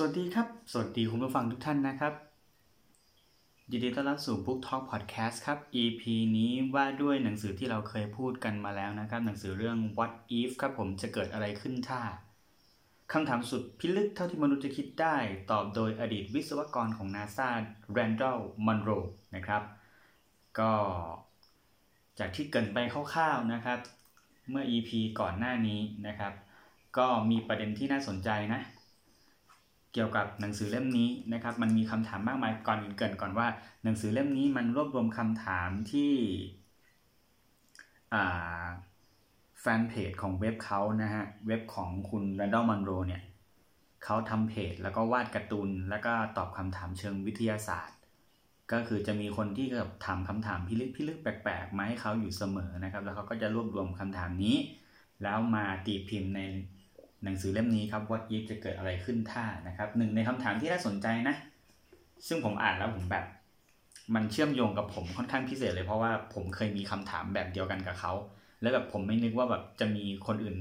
สวัสดีครับ สวัสดีคุณผู้ฟังทุกท่านนะครับ ยินดีต้อนรับสู่ Book Talk Podcast ครับ EP นี้ว่าด้วยหนังสือที่เราเคยพูดกันมาแล้วนะครับ หนังสือเรื่อง What If ครับผมจะเกิดอะไรขึ้นถ้าคำถามสุดพิลึกเท่าที่มนุษย์จะคิดได้ ตอบโดยอดีตวิศวกรของ NASA Randall Munroe นะครับ ก็จากที่เกินไปคร่าวๆนะครับ เมื่อ EP ก่อนหน้านี้นะครับ ก็มีประเด็นที่น่าสนใจนะ กี่ยวกับหนังสือเล่มนี้นะครับ มันมีคำถามมากมายก่อนอื่นเกินก่อนว่า หนังสือเล่มนี้มันรวบรวมคำถามที่แฟนเพจของเว็บเขานะฮะ เว็บของคุณแรนดอลมันโรเนี่ยเขาทำเพจแล้วก็วาดการ์ตูนแล้วก็ตอบคำถามเชิงวิทยาศาสตร์ ก็คือจะมีคนที่แบบถามคำถามพิลึกพิลึกแปลกๆมาให้เขาอยู่เสมอนะครับ แล้วเขาก็จะรวบรวมคำถามนี้ แล้วมาตีพิมพ์ใน หนังสือเล่มนี้ครับ What if จะเกิดอะไรขึ้นถ้านะครับหนึ่งในคำถามที่น่าสนใจนะ ซึ่งผมอ่านแล้วผมแบบ มันเชื่อมโยงกับผมค่อนข้างพิเศษเลยเพราะว่าผมเคยมีคำถามแบบเดียวกันกับเขา แล้วแบบผมไม่นึกว่าแบบจะมีคนอื่น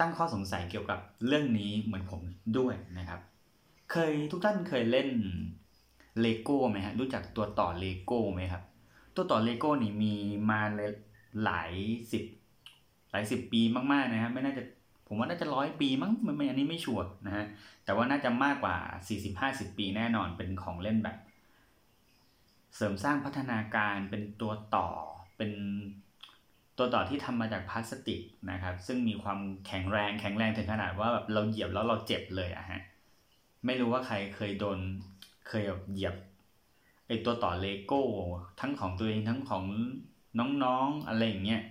ตั้งข้อสงสัยเกี่ยวกับเรื่องนี้เหมือนผมด้วยนะครับ เคยทุกท่านเคยเล่นเลโก้ไหมฮะรู้จักตัวต่อเลโก้ไหมครับ ตัวต่อเลโก้นี่มีมาหลายสิบหลายสิบปีมากๆนะครับไม่น่าจะ ผมว่าน่าจะร้อยปีมั้งไม่อันนี้ไม่ชัวร์นะฮะแต่ว่าน่าจะมากกว่า 40-50 ปีแน่นอนเป็นของเล่นแบบ เสริมสร้างพัฒนาการเป็นตัวต่อเป็นตัวต่อที่ทำมาจากพลาสติกนะครับ ซึ่งมีความแข็งแรงแข็งแรงถึงขนาดว่าแบบเราเหยียบแล้วเราเจ็บเลยอะฮะไม่รู้ว่าใครเคยโดนเคยแบบเหยียบไอตัวต่อเลโก้ทั้งของตัวเองทั้งของน้องๆอะไรอย่างเงี้ย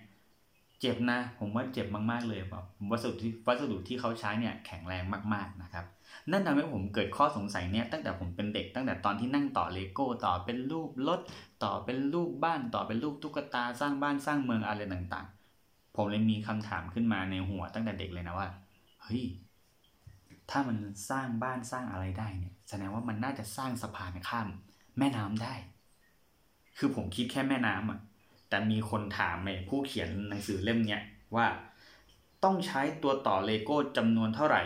เจ็บนะ ผมว่าเจ็บมากๆเลยแบบวัสดุที่วัสดุที่เขาใช้เนี่ยแข็งแรงมากๆนะครับ นั่นทำให้ผมเกิดข้อสงสัยเนี่ยตั้งแต่ผมเป็นเด็กตั้งแต่ตอนที่นั่งต่อเลโก้ต่อเป็นรูปรถต่อเป็นรูปบ้านต่อเป็นรูปตุ๊กตาสร้างบ้านสร้างเมืองอะไรต่างๆ ผมเลยมีคำถามขึ้นมาในหัวตั้งแต่เด็กเลยนะว่าเฮ้ยถ้ามันสร้างบ้านสร้างอะไรได้เนี่ยแสดงว่ามันน่าจะสร้างสะพานข้าม แม่น้ำได้ คือผมคิดแค่แม่น้ำอะ แต่มีคนถามในผู้เขียนหนังสือเล่มนี้ว่า ต้องใช้ตัวต่อเลโก้จำนวนเท่าไหร่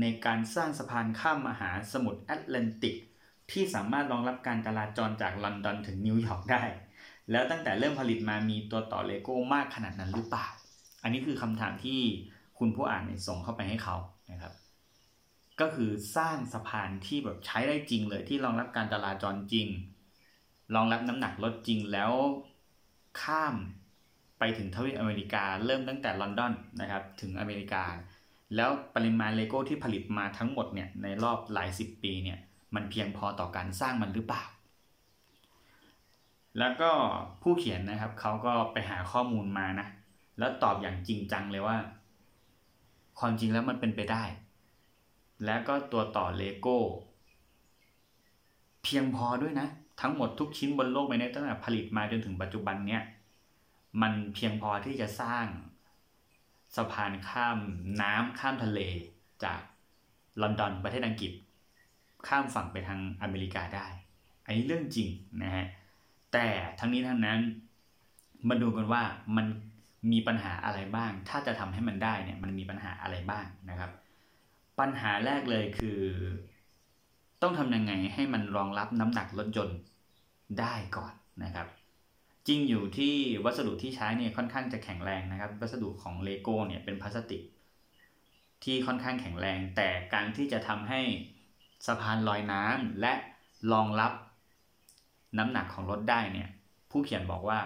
ในการสร้างสะพานข้ามมหาสมุทรแอตแลนติก ที่สามารถรองรับการจราจรจากลอนดอนถึงนิวยอร์กได้ แล้วตั้งแต่เริ่มผลิตมามีตัวต่อเลโก้มากขนาดนั้นหรือเปล่าอันนี้คือคำถามที่คุณผู้อ่านส่งเข้าไปให้เขานะครับก็คือสร้างสะพานที่แบบใช้ได้จริงเลยที่รองรับการจราจรจริง รองรับน้ำหนักรถจริงแล้ว ข้ามไปถึงทวีปอเมริกา เริ่มตั้งแต่ลอนดอนนะครับถึงอเมริกา แล้วปริมาณเลโก้ที่ผลิตมาทั้งหมดเนี่ยในรอบหลายสิบปีเนี่ยมันเพียงพอต่อการสร้างมันหรือเปล่า แล้วก็ผู้เขียนนะครับเขาก็ไปหาข้อมูลมานะแล้วตอบอย่างจริงจังเลยว่า ความจริงแล้วมันเป็นไปได้ แล้วก็ตัวต่อเลโก้เพียงพอด้วยนะ ทั้งหมดทุกชิ้นบนโลกใบนี้ตั้งแต่ผลิตมาจนถึงปัจจุบันเนี้ยมันเพียงพอที่จะสร้างสะพานข้ามน้ำข้ามทะเลจากลอนดอนประเทศอังกฤษ ข้ามฝั่งไปทางอเมริกาได้ อันนี้เรื่องจริงนะฮะแต่ทั้งนี้ทั้งนั้นมาดูกันว่ามันมีปัญหาอะไรบ้าง ถ้าจะทำให้มันได้เนี่ยมันมีปัญหาอะไรบ้างนะครับ ปัญหาแรกเลยคือ ต้องทำยังไงให้มันรองรับน้ำหนักรถยนต์ได้ก่อนนะครับ จริงอยู่ที่วัสดุที่ใช้เนี่ยค่อนข้างจะแข็งแรงนะครับ วัสดุของเลโก้เนี่ยเป็นพลาสติก ที่ค่อนข้างแข็งแรง แต่การที่จะทำให้สะพานลอยน้ำและรองรับน้ำหนักของรถได้เนี่ย ผู้เขียนบอกว่า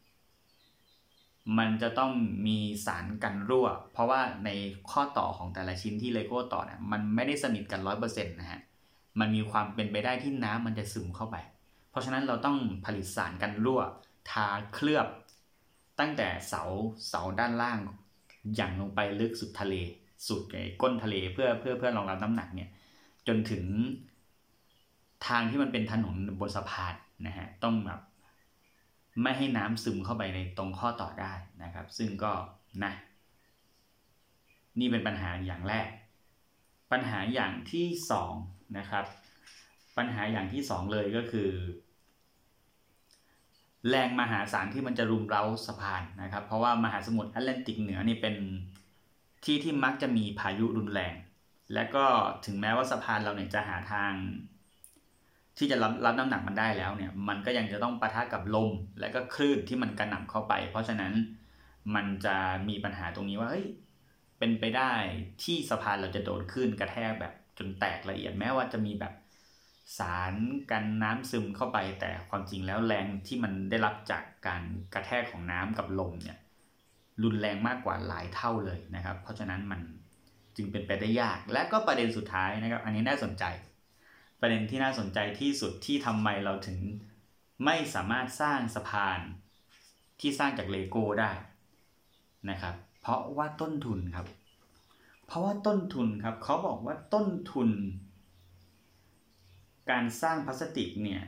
1. มันจะต้องมีสารกันรั่ว เพราะว่าในข้อต่อของแต่ละชิ้นที่เลโก้ต่อเนี่ยมันไม่ได้สนิทกันร้อยเปอร์เซ็นต์นะฮะ มันมีความเป็นไปได้ที่น้ำมันจะซึมเข้าไป เพราะฉะนั้นเราต้องผลิตสารกันรั่ว ทาเคลือบตั้งแต่เสาเสาด้านล่างอย่างลงไปลึกสุดทะเล สุดไอ้ก้นทะเลเพื่อเพื่อเพื่อรองรับน้ำหนักเนี่ยจนถึงทางที่มันเป็นถนนบนสะพานนะฮะต้องแบบไม่ให้น้ำซึมเข้าไปในตรงข้อต่อได้นะครับ ซึ่งก็นะนี่เป็นปัญหาอย่างแรก ปัญหาอย่างที่สอง นะครับ ปัญหาอย่างที่สองเลยก็คือ แรงมหาศาลที่มันจะรุมเร้าสะพานนะครับ เพราะว่ามหาสมุทรแอตแลนติกเหนือนี่เป็นที่ที่มักจะมีพายุรุนแรง และก็ถึงแม้ว่าสะพานเราเนี่ยจะหาทาง ที่จะรับรับน้ำหนักมันได้แล้วเนี่ย มันก็ยังจะต้องปะทะกับลม และก็คลื่นที่มันกระหน่ำเข้าไป เพราะฉะนั้นมันจะมีปัญหาตรงนี้ว่าเฮ้ยเป็นไปได้ที่สะพานเราจะโดนคลื่นกระแทกแบบ จนแตกละเอียดแม้ว่าจะมีแบบสารกันน้ำซึมเข้าไป แต่ความจริงแล้วแรงที่มันได้รับจากการกระแทกของน้ำกับลมเนี่ยรุนแรงมากกว่าหลายเท่าเลยนะครับ เพราะฉะนั้นมันจึงเป็นไปได้ยาก และก็ประเด็นสุดท้ายนะครับ อันนี้น่าสนใจ ประเด็นที่น่าสนใจที่สุดที่ทำไมเราถึงไม่สามารถสร้างสะพานที่สร้างจากเลโก้ได้นะครับ เพราะว่าต้นทุนครับ เพราะว่าต้นทุนครับเขาบอกว่าต้นทุน การสร้างพลาสติกเนี่ย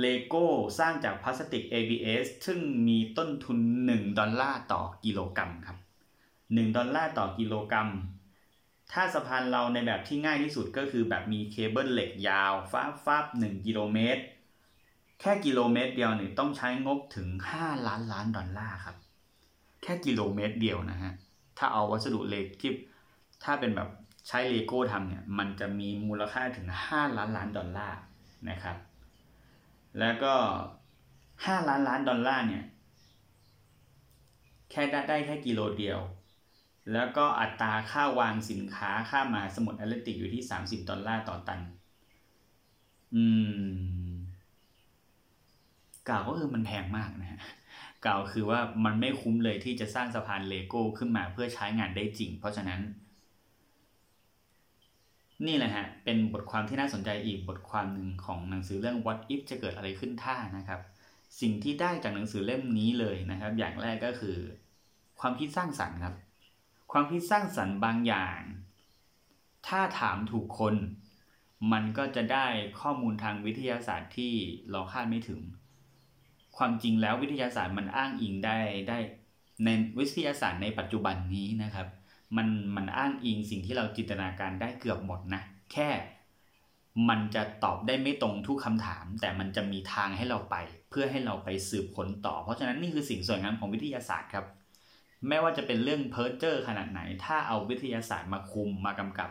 เลโก้สร้างจากพลาสติก ABS ซึ่งมีต้นทุน 1 ดอลลาร์ต่อกิโลกรัมครับ 1 ดอลลาร์ต่อกิโลกรัม ถ้าสะพานเราในแบบที่ง่ายที่สุดก็คือแบบมีเคเบิลเหล็กยาวฟ้าฟ้าหนึ่งกิโลเมตร แค่กิโลเมตรเดียวเนี่ยต้องใช้งบถึง 5 ล้านล้านดอลลาร์ครับ แค่กิโลเมตรเดียวนะฮะ ถ้าเอาวัสดุเหล็กที่ถ้าเป็นแบบใช้เลโก้ทำเนี่ย มันจะมีมูลค่าถึง 5 ล้านล้านดอลลาร์นะครับ แล้วก็ 5 ล้านล้านดอลลาร์เนี่ย แค่ได้ได้แค่กิโลเดียว แล้วก็อัตราค่าระวางสินค้าข้ามมหาสมุทรแอตแลนติกอยู่ที่ 30 ดอลลาร์ต่อตัน อืมกล่าวก็คือมันแพงมากนะฮะ กล่าวคือว่ามันไม่คุ้มเลยที่จะสร้างสะพานเลโก้ขึ้นมาเพื่อใช้งานได้จริง เพราะฉะนั้น นี่แหละฮะ เป็นบทความที่น่าสนใจอีกบทความหนึ่งของหนังสือเรื่อง What if จะเกิดอะไรขึ้นถ้านะครับ สิ่งที่ได้จากหนังสือเล่มนี้เลยนะครับ อย่างแรกก็คือ ความคิดสร้างสรรค์ครับ ความคิดสร้างสรรค์บางอย่าง ถ้าถามถูกคน มันก็จะได้ข้อมูลทางวิทยาศาสตร์ที่เราคาดไม่ถึง ความจริงแล้ววิทยาศาสตร์มันอ้างอิงได้ได้ในวิทยาศาสตร์ในปัจจุบันนี้นะครับ มันมันอ้างอิงสิ่งที่เราจินตนาการได้เกือบหมดนะ แค่มันจะตอบได้ไม่ตรงทุกคำถาม แต่มันจะมีทางให้เราไป เพื่อให้เราไปสืบค้นต่อ เพราะฉะนั้นนี่คือสิ่งสวยงามของวิทยาศาสตร์ครับ ไม่ว่าจะเป็นเรื่องเพ้อเจอร์ขนาดไหน ถ้าเอาวิทยาศาสตร์มาคุมมากำกับ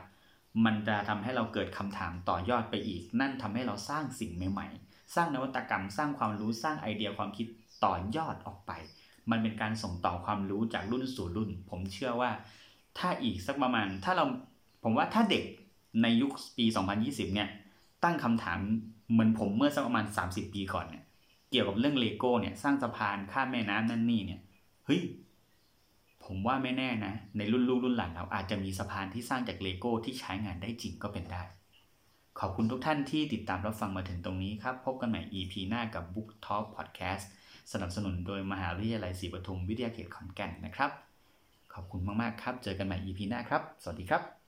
มันจะทำให้เราเกิดคำถามต่อยอดไปอีก นั่นทำให้เราสร้างสิ่งใหม่ๆ สร้างนวัตกรรม สร้างความรู้สร้างไอเดียความคิดต่อยอดออกไป มันเป็นการส่งต่อความรู้จากรุ่นสู่รุ่น ผมเชื่อว่า ถ้าอีกสักประมาณ ถ้าเราผมว่าถ้าเด็กในยุคปี 2020 เนี่ย ตั้งคำถามเหมือนผมเมื่อสักประมาณ 30 ปีก่อนเนี่ย เกี่ยวกับเรื่องเลโก้เนี่ย สร้างสะพานข้ามแม่น้ำนั่นนี่เนี่ย เฮ้ย ผมว่าไม่แน่นะ ในรุ่นลูกรุ่นหลานเราอาจจะมีสะพานที่สร้างจากเลโก้ที่ใช้งานได้จริงก็เป็นได้ ขอบคุณทุกท่านที่ติดตามรับฟังมาถึงตรงนี้ครับ พบกันใหม่ EP หน้ากับ Book Talk Podcast สนับสนุนโดยมหาวิทยาลัยศรีปทุมวิทยาเขตขอนแก่นนะครับ ขอบคุณมาก ๆ ครับ เจอกันใหม่ EP หน้าครับ สวัสดีครับ